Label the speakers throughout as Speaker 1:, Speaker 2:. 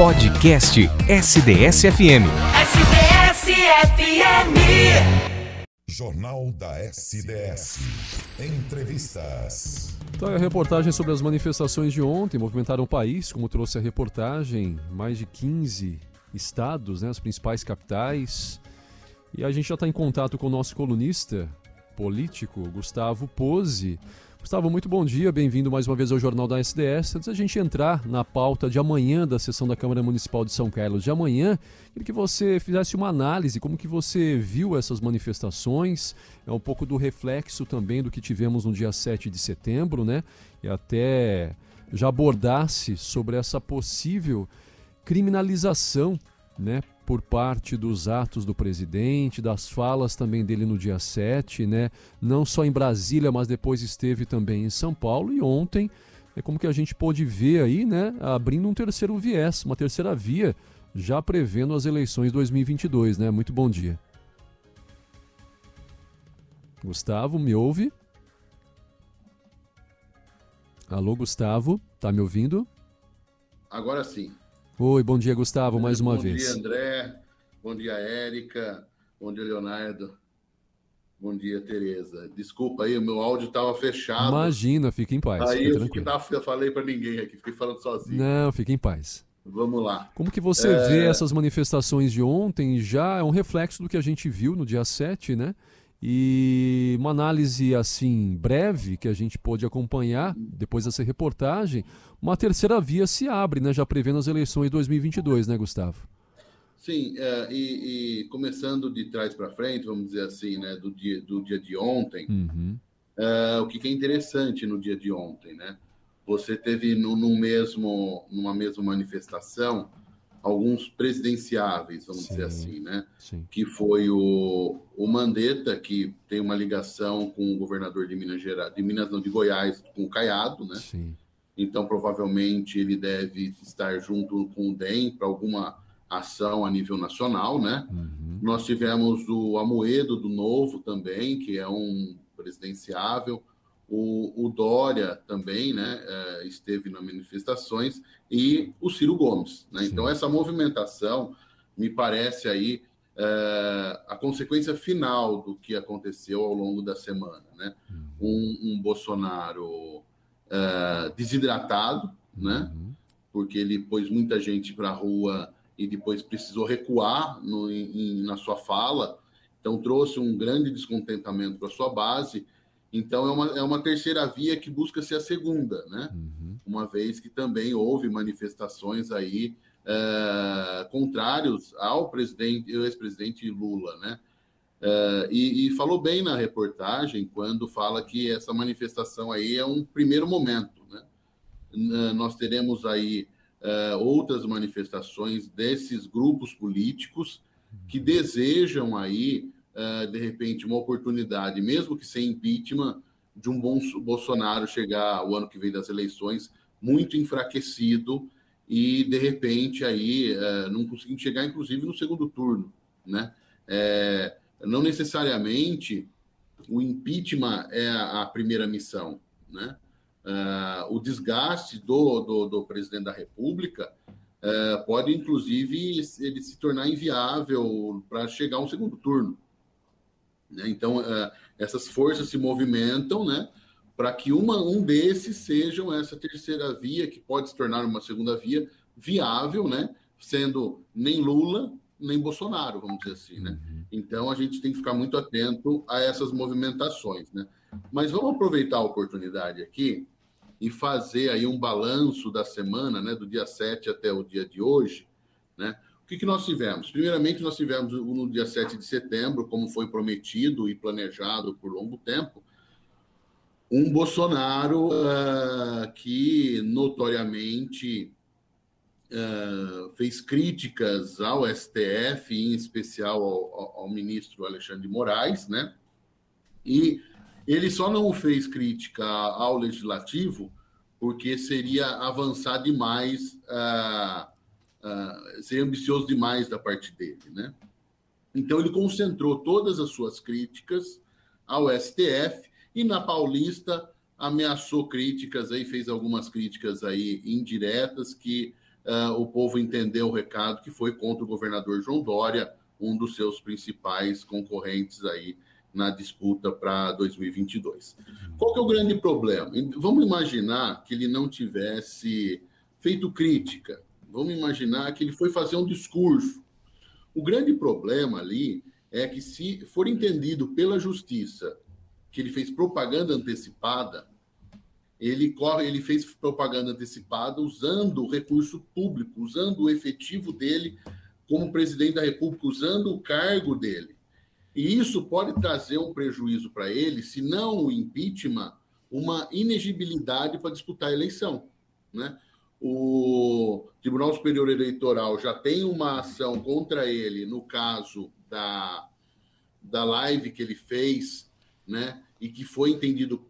Speaker 1: Podcast SDS-FM.
Speaker 2: SDS-FM.
Speaker 3: Jornal da SDS. Entrevistas.
Speaker 4: Então, a reportagem sobre as manifestações de ontem movimentaram o país, como trouxe a reportagem, mais de 15 estados, né, as principais capitais. E a gente já está em contato com o nosso colunista político, Gustavo Pose. Gustavo, muito bom dia, bem-vindo mais uma vez ao Jornal da SDS. Antes da gente entrar na pauta de amanhã da sessão da Câmara Municipal de São Carlos de amanhã, queria que você fizesse uma análise, como que você viu essas manifestações, é um pouco do reflexo também do que tivemos no dia 7 de setembro, né? E até já abordasse sobre essa possível criminalização, né, por parte dos atos do presidente, das falas também dele no dia 7, né? Não só em Brasília, mas depois esteve também em São Paulo e ontem é como que a gente pôde ver aí, né, abrindo um terceiro viés, uma terceira via, já prevendo as eleições 2022, né? Muito bom dia. Gustavo, me ouve? Alô, Gustavo, tá me ouvindo?
Speaker 5: Agora sim.
Speaker 4: Oi, bom dia, Gustavo, mais uma
Speaker 5: bom
Speaker 4: vez.
Speaker 5: Bom dia, André. Bom dia, Érica. Bom dia, Leonardo. Bom dia, Tereza. Desculpa aí, o meu áudio estava fechado.
Speaker 4: Imagina, fica em paz.
Speaker 5: Aí eu fiquei, falei para ninguém aqui, fiquei falando sozinho.
Speaker 4: Não, fica em paz.
Speaker 5: Vamos lá.
Speaker 4: Como que você
Speaker 5: É.
Speaker 4: vê essas manifestações de ontem? Já é um reflexo do que a gente viu no dia 7, né? E uma análise assim breve que a gente pôde acompanhar depois dessa reportagem, uma terceira via se abre, né? Já prevendo as eleições de 2022, né, Gustavo?
Speaker 5: Sim, é, e, e começando de trás para frente, vamos dizer assim, né, do dia, do dia de ontem,
Speaker 4: Uhum.
Speaker 5: é, o que, é interessante no dia de ontem, né? Você teve no, no mesmo, numa mesma manifestação alguns presidenciáveis, vamos
Speaker 4: Sim.
Speaker 5: dizer assim, né?
Speaker 4: Sim.
Speaker 5: que foi o, o Mandetta, que tem uma ligação com o governador de Minas Gerais, de Minas não, de Goiás, com o Caiado, né?
Speaker 4: Sim.
Speaker 5: Então, provavelmente, ele deve estar junto com o DEM para alguma ação a nível nacional, né?
Speaker 4: Uhum.
Speaker 5: Nós tivemos o Amoedo do Novo também, que é um presidenciável. O, o Dória também, né? eh, esteve nas manifestações. E o Ciro Gomes, né? Então, essa movimentação me parece aí eh, a consequência final do que aconteceu ao longo da semana, né? Um, um Bolsonaro eh, desidratado, né?
Speaker 4: Uhum.
Speaker 5: porque ele pôs muita gente para a rua e depois precisou recuar no, em- na sua fala, então trouxe um grande descontentamento para a sua base. Então é uma, é uma terceira via que busca ser a segunda, né?
Speaker 4: Uhum.
Speaker 5: Uma vez que também houve manifestações aí eh, contrários ao presidente, ao ex-presidente Lula, né? Eh, e, e falou bem na reportagem quando fala que essa manifestação aí é um primeiro momento, né? Nós teremos aí eh, outras manifestações desses grupos políticos que desejam aí, de repente, uma oportunidade, mesmo que sem impeachment, de um bom Bolsonaro chegar o ano que vem das eleições muito enfraquecido e, de repente, aí eh, não conseguindo chegar, inclusive, no segundo turno, né? Eh, não necessariamente o impeachment é a primeira missão, né? Ah, o desgaste do, do, do presidente da República eh, pode, inclusive, ele se tornar inviável para chegar a um segundo turno. Né? Então, eh, essas forças se movimentam né, para que uma, um desses sejam essa terceira via, que pode se tornar uma segunda via viável, né, sendo nem Lula nem Bolsonaro, vamos dizer assim. Né? Então, a gente tem que ficar muito atento a essas movimentações. Né? Mas vamos aproveitar a oportunidade aqui e fazer aí um balanço da semana, né, do dia 7 até o dia de hoje, né? Que, que nós tivemos? Primeiramente, nós tivemos no dia 7 de setembro, como foi prometido e planejado por longo tempo, um Bolsonaro ah, que notoriamente ah, fez críticas ao STF, em especial ao, ao- ministro Alexandre de Moraes, né? E ele só não fez crítica ao legislativo porque seria avançar demais, ah, ah, seria ambicioso demais da parte dele, né? Então ele concentrou todas as suas críticas ao STF e na Paulista ameaçou críticas aí, fez algumas críticas aí indiretas que uh, o povo entendeu o recado que foi contra o governador João Dória, um dos seus principais concorrentes aí na disputa para 2022. Qual que é o grande problema? Vamos imaginar que ele não tivesse feito crítica. Vamos imaginar que ele foi fazer um discurso. O grande problema ali é que se for entendido pela justiça que ele fez propaganda antecipada, ele corre, ele fez propaganda antecipada usando o recurso público, usando o efetivo dele como presidente da República, usando o cargo dele. E isso pode trazer um prejuízo para ele, se não o impeachment, uma inegibilidade para disputar a eleição. Né? O Tribunal Superior Eleitoral já tem uma ação contra ele no caso da, da live que ele fez, né? e que foi entendido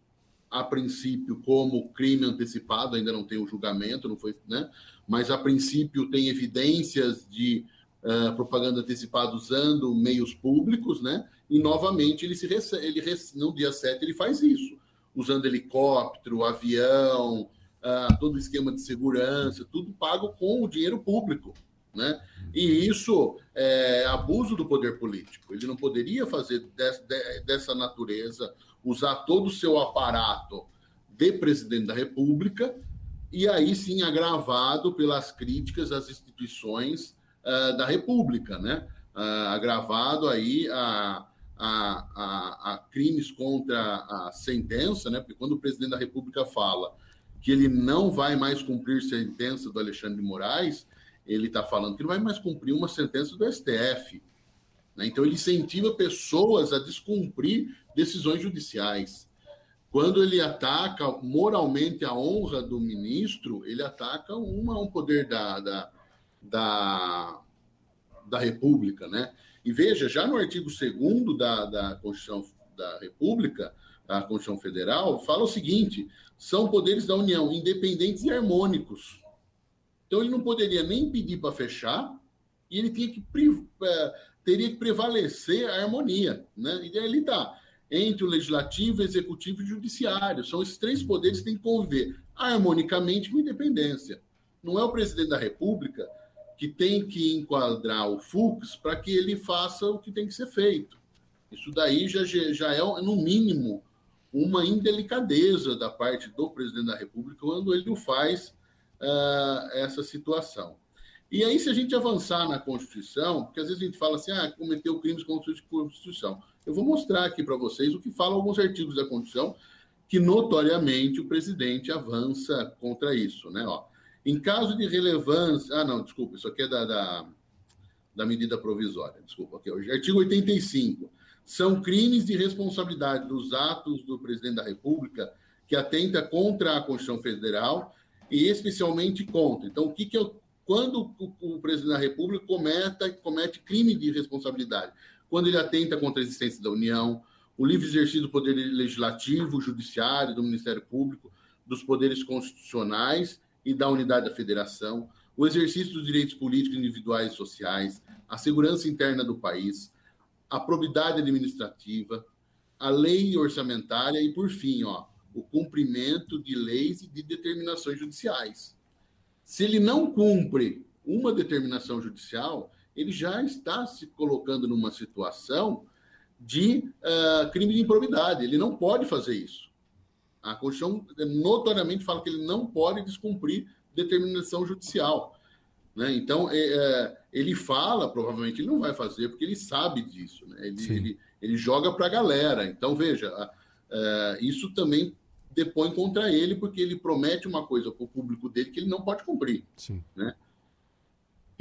Speaker 5: a princípio como crime antecipado, ainda não tem o julgamento, não foi, né? mas a princípio tem evidências de uh, propaganda antecipada usando meios públicos, né? E novamente ele se ele no dia 7 ele faz isso, usando helicóptero, avião, uh, todo o esquema de segurança, tudo pago com o dinheiro público. Né? E isso é abuso do poder político. Ele não poderia fazer dessa natureza, usar todo o seu aparato de presidente da República, e aí sim agravado pelas críticas às instituições uh, da República, né? Uh, agravado aí a, a, a, a, crimes contra a sentença, né? Porque quando o presidente da República fala que ele não vai mais cumprir sentença do Alexandre de Moraes, ele está falando que não vai mais cumprir uma sentença do STF. Né? Então ele incentiva pessoas a descumprir decisões judiciais. Quando ele ataca moralmente a honra do ministro, ele ataca uma, um poder da, da, da, da República, né? E veja, já no artigo 2 da, da Constituição da República, da Constituição Federal, fala o seguinte: são poderes da União independentes e harmônicos. Então, ele não poderia nem pedir para fechar, e ele tinha que, é, teria que prevalecer a harmonia. Né? E ali está. Entre o legislativo, executivo e judiciário. São esses três poderes que têm que conviver harmonicamente com independência. Não é o presidente da República que tem que enquadrar o Fux para que ele faça o que tem que ser feito. Isso daí já, já é, no mínimo, uma indelicadeza da parte do presidente da República quando ele faz uh, essa situação. E aí, se a gente avançar na Constituição, porque às vezes a gente fala assim, ah, cometeu crimes contra a Constituição. Eu vou mostrar aqui para vocês o que falam alguns artigos da Constituição que notoriamente o presidente avança contra isso, né? Ó, em caso de relevância. Ah, não, desculpa, isso aqui é da, da, da medida provisória. Desculpa, aqui, hoje. Artigo 85. São crimes de responsabilidade dos atos do presidente da República que atenta contra a Constituição Federal e especialmente contra. Então, o que, que eu. Quando o, o presidente da República cometa, comete crime de responsabilidade? Quando ele atenta contra a existência da União, o livre exercício do poder legislativo, judiciário, do Ministério Público, dos poderes constitucionais e da unidade da federação, o exercício dos direitos políticos individuais e sociais, a segurança interna do país, a probidade administrativa, a lei orçamentária e, por fim, ó, o cumprimento de leis e de determinações judiciais. Se ele não cumpre uma determinação judicial, ele já está se colocando numa situação de uh, crime de improbidade. Ele não pode fazer isso. A Constituição notoriamente fala que ele não pode descumprir determinação judicial. Né? Então, é, é ele fala, provavelmente ele não vai fazer, porque ele sabe disso. Né? Ele, ele, ele, joga para a galera. Então, veja, é, isso também depõe contra ele, porque ele promete uma coisa para o público dele que ele não pode cumprir. Sim. Né?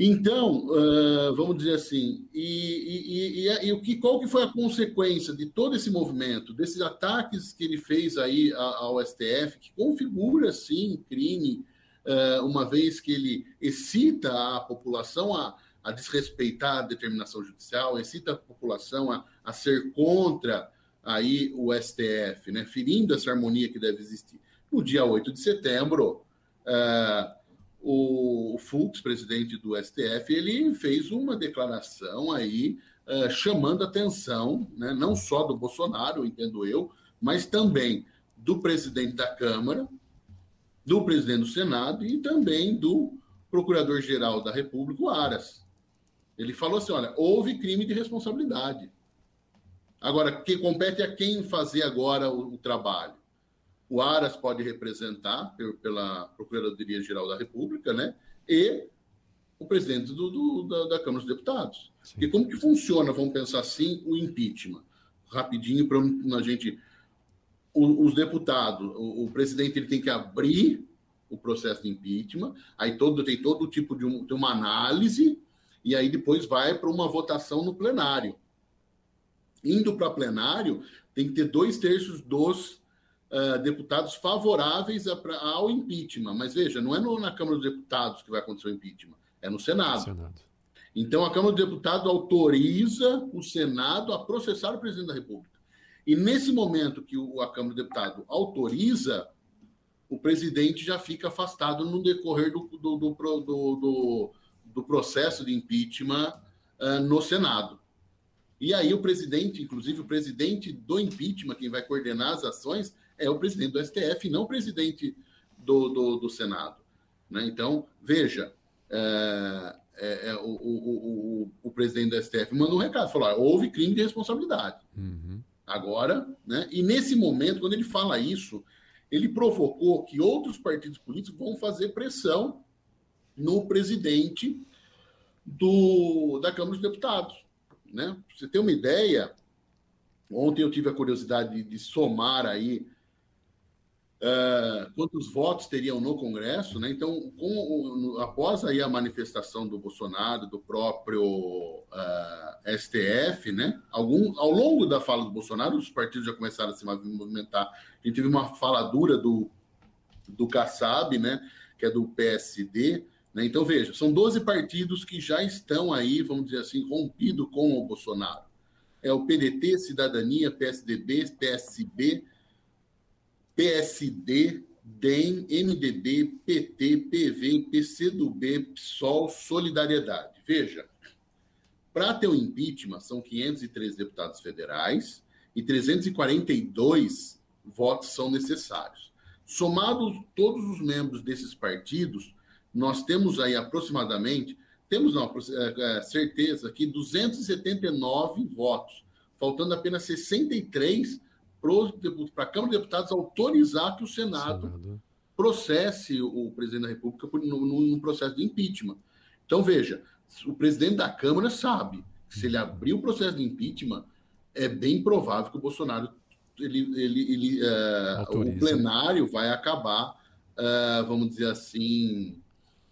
Speaker 5: Então, uh, vamos dizer assim, e, e, e, e, o que, qual que foi a consequência de todo esse movimento, desses ataques que ele fez aí ao STF, que configura, sim, crime, uh, uma vez que ele excita a população a, a, desrespeitar a determinação judicial, excita a população a, a ser contra aí o STF, né, ferindo essa harmonia que deve existir. No dia 8 de setembro, uh, o Fux, presidente do STF, ele fez uma declaração aí uh, chamando atenção, né, não só do Bolsonaro, entendo eu, mas também do presidente da Câmara, do presidente do Senado e também do Procurador-Geral da República, o Aras. Ele falou assim: olha, houve crime de responsabilidade. Agora, que compete a quem fazer agora o, o trabalho? O Aras pode representar pela Procuradoria-Geral da República, né? E o presidente do, do, da, da, Câmara dos Deputados. Sim. E como que funciona, vamos pensar assim, o impeachment? Rapidinho para a gente. O, os deputados, o, o, presidente ele tem que abrir o processo de impeachment, aí todo, tem todo tipo de, um, de uma análise, e aí depois vai para uma votação no plenário. Indo para plenário, tem que ter dois terços dos uh, deputados favoráveis a, pra, ao impeachment. Mas veja, não é no, na Câmara dos Deputados que vai acontecer o impeachment, é no Senado. Senado. Então, a Câmara dos Deputados autoriza o Senado a processar o presidente da República. E nesse momento que o, a Câmara dos Deputados autoriza, o presidente já fica afastado no decorrer do, do, do, do, do processo de impeachment uh, no Senado. E aí o presidente, inclusive o presidente do impeachment, quem vai coordenar as ações, é o presidente do STF, não o presidente do, do, do Senado. Né? Então, veja, é, é, é, o, o, o, o, presidente do STF mandou um recado, falou, houve crime de responsabilidade. Uhum. Agora, né? E nesse momento, quando ele fala isso, ele provocou que outros partidos políticos vão fazer pressão no presidente do, da Câmara dos Deputados. Né? Pra você ter uma ideia, ontem eu tive a curiosidade de, de somar aí uh, quantos votos teriam no Congresso, né? Então, com, após aí a manifestação do Bolsonaro, do próprio uh, eh, STF, né? Algum, ao longo da fala do Bolsonaro, os partidos já começaram a se movimentar. A gente teve uma fala dura do, do Kassab, né? Que é do PSD, né? Então, veja, são 12 partidos que já estão aí, vamos dizer assim, rompidos com o Bolsonaro. É o PDT, Cidadania, PSDB, PSB, PSD, DEM, MDB, PT, PV, PCdoB, PSOL, Solidariedade. Veja, para ter o um impeachment, são 503 deputados federais e 342 votos são necessários. Somados todos os membros desses partidos, nós temos aí aproximadamente, temos não, é, é, certeza que 279 votos, faltando apenas 63 para a Câmara de Deputados autorizar que o Senado, Senado. processe o presidente da República num processo de impeachment. Então, veja, o presidente da Câmara sabe que se ele abrir o processo de impeachment, é bem provável que o Bolsonaro, ele, ele, ele é, o plenário vai acabar, é, vamos dizer assim,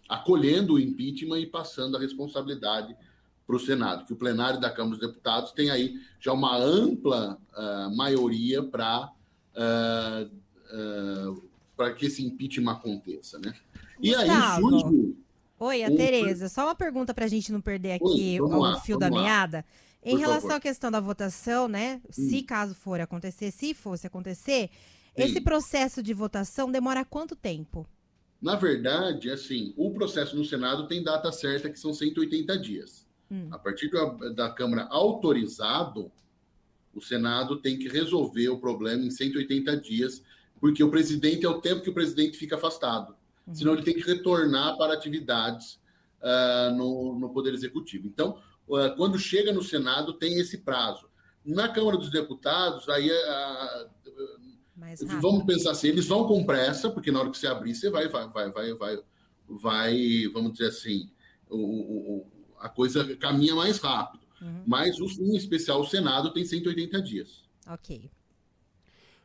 Speaker 5: acolhendo o impeachment e passando a responsabilidade para o Senado, que o plenário da Câmara dos Deputados tem aí já uma ampla uh, maioria para uh, uh, para que esse impeachment aconteça, né?
Speaker 2: E Gustavo. aí surge... Oi, a um... Tereza, só uma pergunta para a gente não perder aqui Oi, o lá, fio da meada. Em Por relação favor. à questão da votação, né? Hum. Se caso for acontecer, se fosse acontecer, Sim. esse processo de votação demora quanto tempo?
Speaker 5: Na verdade, assim, o processo no Senado tem data certa, que são 180 dias. Hum. A partir da, da Câmara autorizado, o Senado tem que resolver o problema em 180 dias, porque o presidente é o tempo que o presidente fica afastado. Uhum. Senão ele tem que retornar para atividades uh, no, no Poder Executivo. Então, uh, quando chega no Senado, tem esse prazo. Na Câmara dos Deputados, aí uh, Vamos pensar assim, eles vão com pressa, porque na hora que você abrir, você vai, vai, vai, vai, vai, vai vamos dizer assim, o, o, a coisa caminha mais rápido. Uhum. Mas, em especial, o Senado tem 180 dias.
Speaker 2: Ok.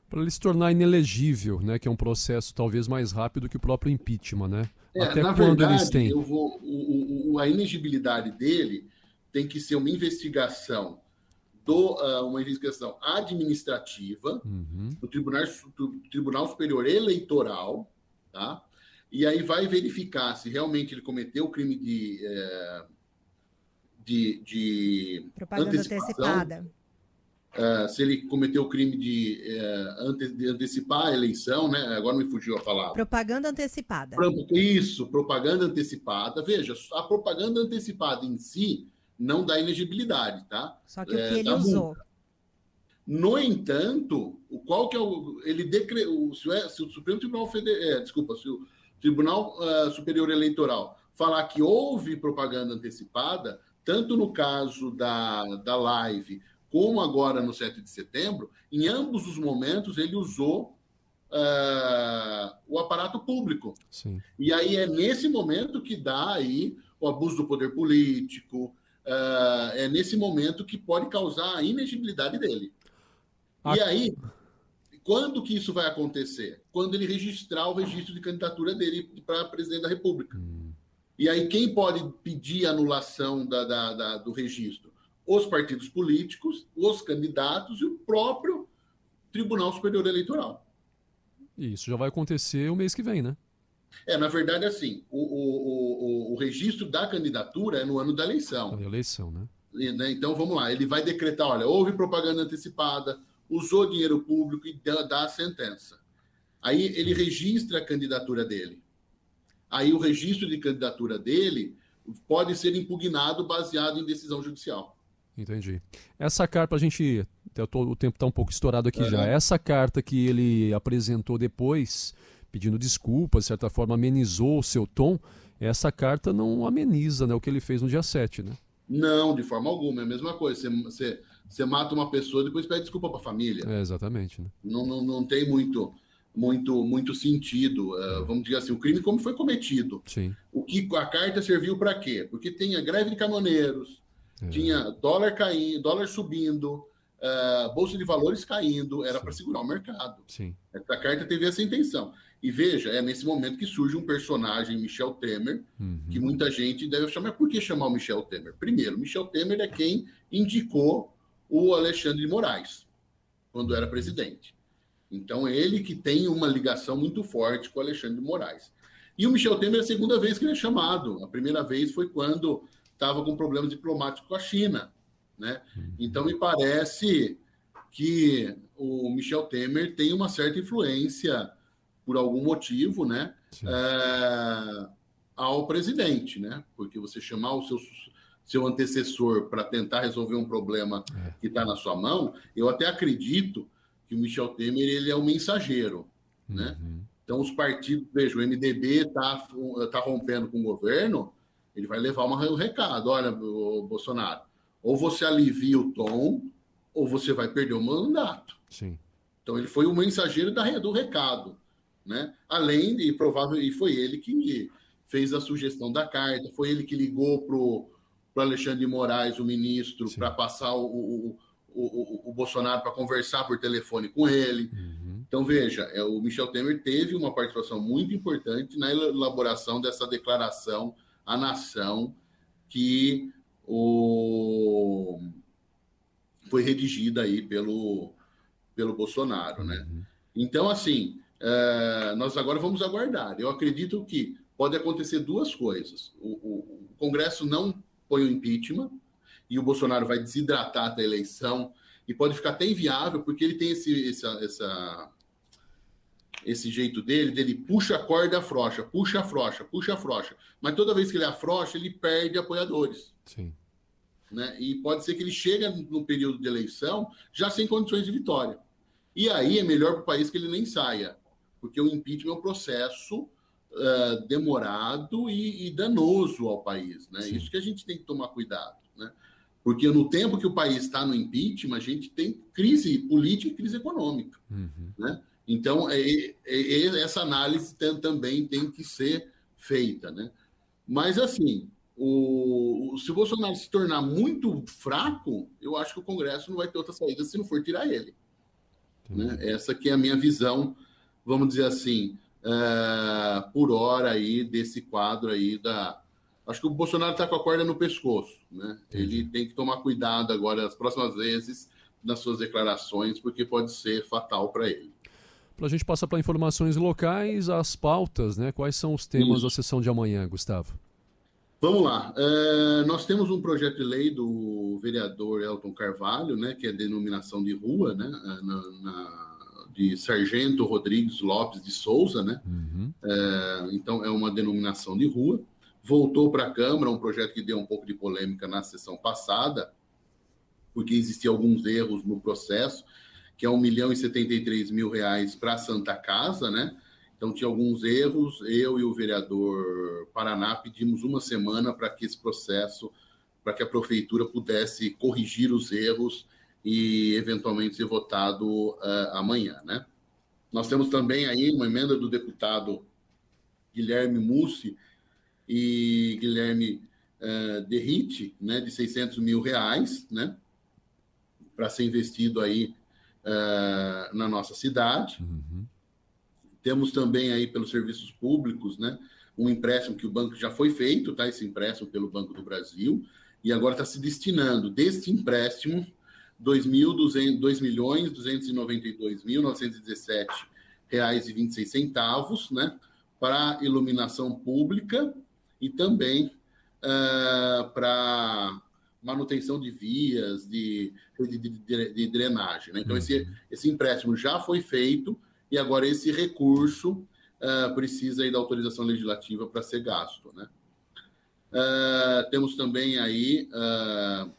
Speaker 4: Para ele se tornar inelegível, né? Que é um processo talvez mais rápido que o próprio impeachment, né?
Speaker 5: É, Até quando verdade, eles têm. Eu vou, o, o, a elegibilidade dele tem que ser uma investigação do, uh, uma investigação administrativa uhum. do, Tribunal, do Tribunal Superior Eleitoral, tá? E aí vai verificar se realmente ele cometeu o crime de, é, de, de
Speaker 2: propaganda antecipada.
Speaker 5: Uh, se ele cometeu o crime de, uh, ante, de, antecipar a eleição, né? Agora me fugiu a palavra.
Speaker 2: Propaganda antecipada.
Speaker 5: Isso, propaganda antecipada. Veja, a propaganda antecipada em si não dá elegibilidade, tá?
Speaker 2: Só que é, o que ele usou. Multa.
Speaker 5: No entanto, qual que é o ele decre, o, se, o, se o Supremo Tribunal Federal, é, desculpa, se o Tribunal uh, Superior Eleitoral falar que houve propaganda antecipada, tanto no caso da, da live, como agora no 7 de setembro, em ambos os momentos ele usou uh, o aparato público.
Speaker 4: Sim.
Speaker 5: E aí é nesse momento que dá aí o abuso do poder político, uh, é nesse momento que pode causar a inegibilidade dele. A... E aí, quando que isso vai acontecer? Quando ele registrar o registro de candidatura dele para presidente da República. Hum. E aí, quem pode pedir anulação da, da, da, do registro? Os partidos políticos, os candidatos e o próprio Tribunal Superior Eleitoral.
Speaker 4: Isso já vai acontecer o mês que vem, né?
Speaker 5: É, na verdade, assim, o, o, o, o registro da candidatura é no ano da eleição.
Speaker 4: Da eleição, né?
Speaker 5: E, né? Então, vamos lá, ele vai decretar, olha, houve propaganda antecipada, usou dinheiro público e dá, dá a sentença. Aí ele registra a candidatura dele. Aí o registro de candidatura dele pode ser impugnado baseado em decisão judicial.
Speaker 4: Entendi. Essa carta, a gente. O tempo está um pouco estourado aqui já. Essa carta que ele apresentou depois, pedindo desculpas, de certa forma amenizou o seu tom, essa carta não ameniza né, o que ele fez no dia 7, né?
Speaker 5: Não, de forma alguma. É a mesma coisa. Você, você, você mata uma pessoa e depois pede desculpa para a família.
Speaker 4: É, exatamente. Né?
Speaker 5: Não, não, não tem muito muito muito sentido. Uh, vamos dizer assim, o crime como foi cometido.
Speaker 4: Sim.
Speaker 5: O que a carta serviu para quê? Porque tinha greve de caminhoneiros, é. tinha dólar caindo, dólar subindo, uh, bolsa de valores caindo, era para segurar o mercado.
Speaker 4: Sim.
Speaker 5: Essa carta teve essa intenção. E veja, é nesse momento que surge um personagem, Michel Temer, uhum. que muita gente deve chamar. Por que chamar o Michel Temer? Primeiro, Michel Temer é quem indicou o Alexandre de Moraes, quando era presidente. Então, ele que tem uma ligação muito forte com o Alexandre de Moraes. E o Michel Temer é a segunda vez que ele é chamado. A primeira vez foi quando estava com problemas diplomáticos com a China. Né? Então, me parece que o Michel Temer tem uma certa influência, por algum motivo, né? É, ao presidente, né? Porque você chamar o seu, seu antecessor para tentar resolver um problema é. que está na sua mão, eu até acredito que o Michel Temer ele é o mensageiro, né? Uhum. Então os partidos, veja, o MDB está tá rompendo com o governo, ele vai levar uma, um recado, olha, Bolsonaro, ou você alivia o tom, ou você vai perder o mandato.
Speaker 4: Sim.
Speaker 5: Então ele foi o mensageiro da, do recado, né? Além de provável e foi ele que fez a sugestão da carta, foi ele que ligou pro para Alexandre de Moraes, o ministro, para passar o, o, o, o Bolsonaro para conversar por telefone com ele. Uhum. Então, veja, é, o Michel Temer teve uma participação muito importante na elaboração dessa declaração à nação que o... foi redigida aí pelo, pelo Bolsonaro, né? Uhum. Então, assim, é, nós agora vamos aguardar. Eu acredito que pode acontecer duas coisas. O, o, o Congresso não põe o impeachment, e o Bolsonaro vai desidratar até a eleição e pode ficar até inviável, porque ele tem esse, essa, essa, esse jeito dele, dele puxa a corda, afrouxa, puxa, afrouxa, puxa, afrouxa. Mas toda vez que ele afrouxa, ele perde apoiadores.
Speaker 4: Sim.
Speaker 5: Né? E pode ser que ele chegue no período de eleição já sem condições de vitória. E aí é melhor para o país que ele nem saia, porque o impeachment é um processo uh, demorado e, e, danoso ao país. Né? Isso que a gente tem que tomar cuidado. Né? Porque no tempo que o país está no impeachment, a gente tem crise política e crise econômica. Uhum. Né? Então, é, é, é, essa análise tem, também tem que ser feita. Né? Mas, assim, o, se o Bolsonaro se tornar muito fraco, eu acho que o Congresso não vai ter outra saída se não for tirar ele. Né? Essa que é a minha visão, vamos dizer assim, uh, por hora aí desse quadro aí da, acho que o Bolsonaro está com a corda no pescoço, né? Ele tem que tomar cuidado agora, as próximas vezes, nas suas declarações, porque pode ser fatal para ele.
Speaker 4: Para a gente passar para informações locais, as pautas, né? Quais são os temas Isso. da sessão de amanhã, Gustavo?
Speaker 5: Vamos lá. É, nós temos um projeto de lei do vereador Elton Carvalho, né? Que é denominação de rua, né? Na, na, de Sargento Rodrigues Lopes de Souza, né? Uhum. É, então, é uma denominação de rua voltou para a Câmara, um projeto que deu um pouco de polêmica na sessão passada, porque existiam alguns erros no processo, que é 1 milhão e 73 mil reais para a Santa Casa, né? Então, tinha alguns erros. Eu e o vereador Paraná pedimos uma semana para que esse processo, para que a prefeitura pudesse corrigir os erros e, eventualmente, ser votado uh, amanhã, né? Nós temos também aí uma emenda do deputado Guilherme Mussi e Guilherme uh, Derrite, né, de 600 mil reais, né, para ser investido aí uh, na nossa cidade. Uhum. Temos também aí pelos serviços públicos, né, um empréstimo que o banco já foi feito, tá? Esse empréstimo pelo Banco do Brasil e agora está se destinando deste empréstimo 2 milhões 292 mil 917 reais e 26 centavos, né, para iluminação pública e também uh, para manutenção de vias, de, de, de, de drenagem. Né? Então, esse, uhum. esse empréstimo já foi feito e agora esse recurso uh, precisa aí da autorização legislativa para ser gasto. Né? Uh, temos também aí uh,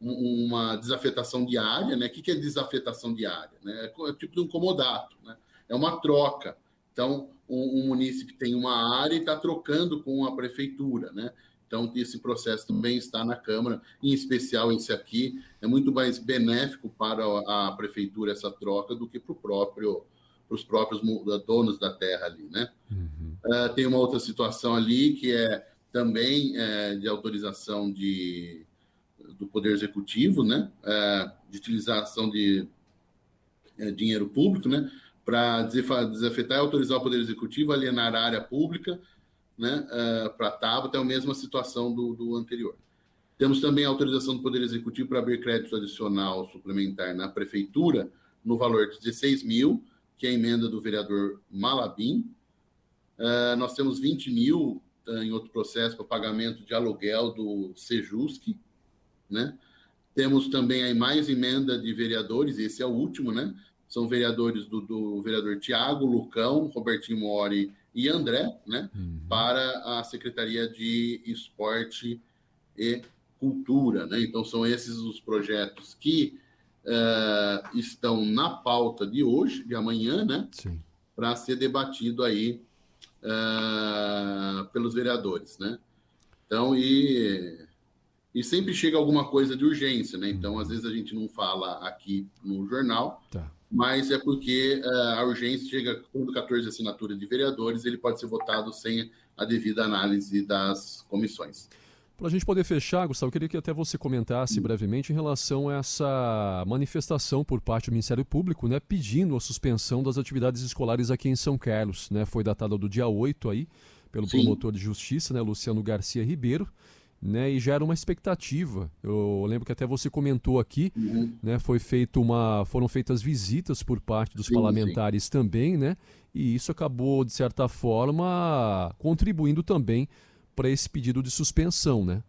Speaker 5: uma desafetação diária. Né? O que é desafetação diária? Né? É tipo de um comodato, né? é uma troca. Então, um, município tem uma área e está trocando com a prefeitura. Né? Então, esse processo também está na Câmara, em especial esse aqui. É muito mais benéfico para a prefeitura essa troca do que para o próprio os próprios donos da terra ali, né? Uhum. Uh, tem uma outra situação ali que é também é, de autorização de, do Poder Executivo, né? Uh, de utilização de é, dinheiro público, né? Para desafetar e autorizar o Poder Executivo a alienar a área pública né, uh, para a TABA, é a mesma situação do, do anterior. Temos também a autorização do Poder Executivo para abrir crédito adicional suplementar na Prefeitura, no valor de 16 mil, que é a emenda do vereador Malabim. Uh, nós temos 20 mil uh, em outro processo para pagamento de aluguel do Sejusc, né? Temos também aí mais emenda de vereadores, esse é o último, né? São vereadores do, do vereador Tiago, Lucão, Robertinho Mori e André, né, uhum. para a Secretaria de Esporte e Cultura. Né? Então, são esses os projetos que uh, estão na pauta de hoje, de amanhã, né, para ser debatido aí uh, pelos vereadores. Né? Então, e, e sempre chega alguma coisa de urgência, né? Então, uhum. às vezes a gente não fala aqui no jornal, tá mas é porque uh, a urgência chega quando 14 assinaturas de vereadores, ele pode ser votado sem a devida análise das comissões.
Speaker 4: Para a gente poder fechar, Gustavo, eu queria que até você comentasse brevemente em relação a essa manifestação por parte do Ministério Público, né, pedindo a suspensão das atividades escolares aqui em São Carlos, né, foi datada do dia 8 aí, pelo Sim. promotor de justiça, né, Luciano Garcia Ribeiro, né, e gera uma expectativa. Eu lembro que até você comentou aqui, uhum. né, foi feito uma, foram feitas visitas por parte dos sim, parlamentares sim. também, né, e isso acabou de certa forma contribuindo também para esse pedido de suspensão, né?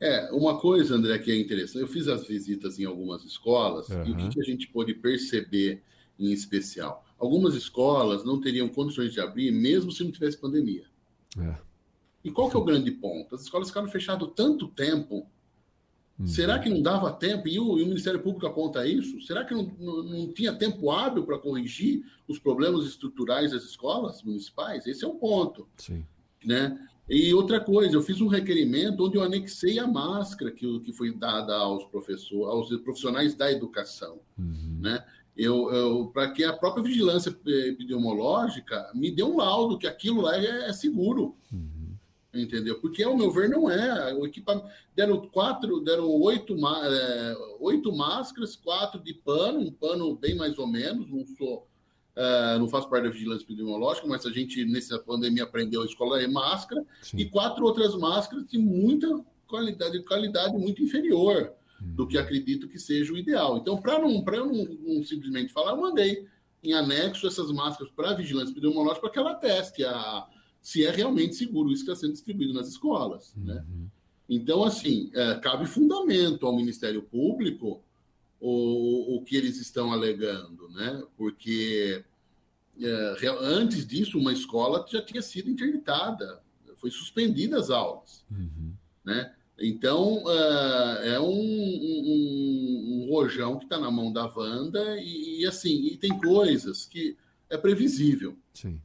Speaker 5: É, uma coisa, André, que é interessante, eu fiz as visitas em algumas escolas uhum. e o que, que a gente pôde perceber em especial? Algumas escolas não teriam condições de abrir mesmo se não tivesse pandemia. É. E qual que é o grande ponto? As escolas ficaram fechadas tanto tempo. Uhum. Será que não dava tempo? E o, e o, Ministério Público aponta isso? Será que não, não, não tinha tempo hábil para corrigir os problemas estruturais das escolas municipais? Esse é um ponto. Sim. Né? E outra coisa, eu fiz um requerimento onde eu anexei a máscara que, que foi dada aos professores, aos profissionais da educação, uhum. né? Eu, eu para que a própria vigilância epidemiológica me dê um laudo que aquilo lá é, é seguro. Uhum entendeu? Porque, ao meu ver, não é. O equipamento, deram quatro, deram oito, é, oito máscaras, quatro de pano, um pano bem mais ou menos, não sou. Uh, não faço parte da vigilância epidemiológica, mas a gente, nessa pandemia, aprendeu a escola em máscara, Sim. e quatro outras máscaras de muita qualidade, qualidade muito inferior do que acredito que seja o ideal. Então, para não, eu não, não, simplesmente falar, eu mandei em anexo essas máscaras para a vigilância epidemiológica para que ela teste a, se é realmente seguro isso que está sendo distribuído nas escolas. Né? Uhum. Né? Então, assim, é, cabe fundamento ao Ministério Público o, o que eles estão alegando, né? porque é, antes disso, uma escola já tinha sido interditada, foi suspendida as aulas. Uhum. Né? Então, uh, é um, um, um, rojão que está na mão da Wanda, e, e, assim, e tem coisas que é previsível.
Speaker 4: Sim.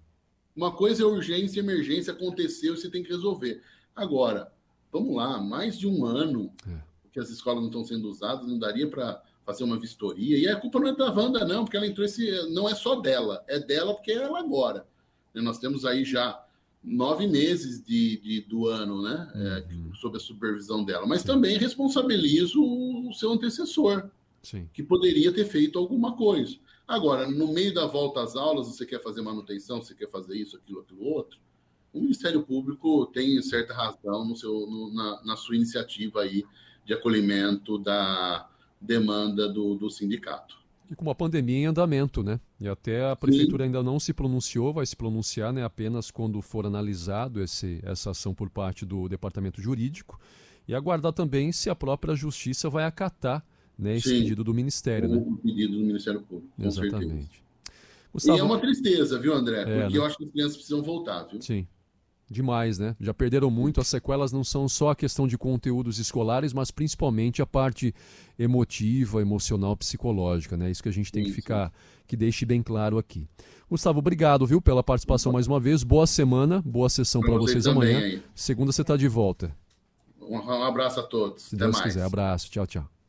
Speaker 5: Uma coisa é urgência, emergência, aconteceu, você tem que resolver. Agora, vamos lá, mais de um ano é. que as escolas não estão sendo usadas, não daria para fazer uma vistoria. E a culpa não é da Wanda, não, porque ela entrou esse. Não é só dela, é dela porque é ela agora. Nós temos aí já nove meses de, de do ano, né? É, uhum. sob a supervisão dela. Mas também responsabilizo o seu antecessor,
Speaker 4: Sim.
Speaker 5: que poderia ter feito alguma coisa. Agora, no meio da volta às aulas, você quer fazer manutenção, você quer fazer isso, aquilo, aquilo outro. O Ministério Público tem certa razão no seu, no, na, na, sua iniciativa aí de acolhimento da demanda do, do sindicato.
Speaker 4: E com uma pandemia em andamento, né? E até a prefeitura Sim. ainda não se pronunciou, vai se pronunciar né, apenas quando for analisado esse, essa ação por parte do departamento jurídico. E aguardar também se a própria justiça vai acatar né, esse Sim. pedido do Ministério. O né?
Speaker 5: pedido do Ministério Público.
Speaker 4: Exatamente.
Speaker 5: Gustavo... E é uma tristeza, viu, André? É, Porque né? eu acho que as crianças precisam voltar, viu?
Speaker 4: Sim. Demais, né? Já perderam muito. As sequelas não são só a questão de conteúdos escolares, mas principalmente a parte emotiva, emocional, psicológica, né? Isso que a gente tem que ficar, que deixe bem claro aqui. Gustavo, obrigado, viu, pela participação mais uma vez. Boa semana, boa sessão para vocês, vocês amanhã. Aí. Segunda você está de volta.
Speaker 5: Um abraço a todos.
Speaker 4: Se Até Deus mais. quiser, abraço. Tchau, tchau.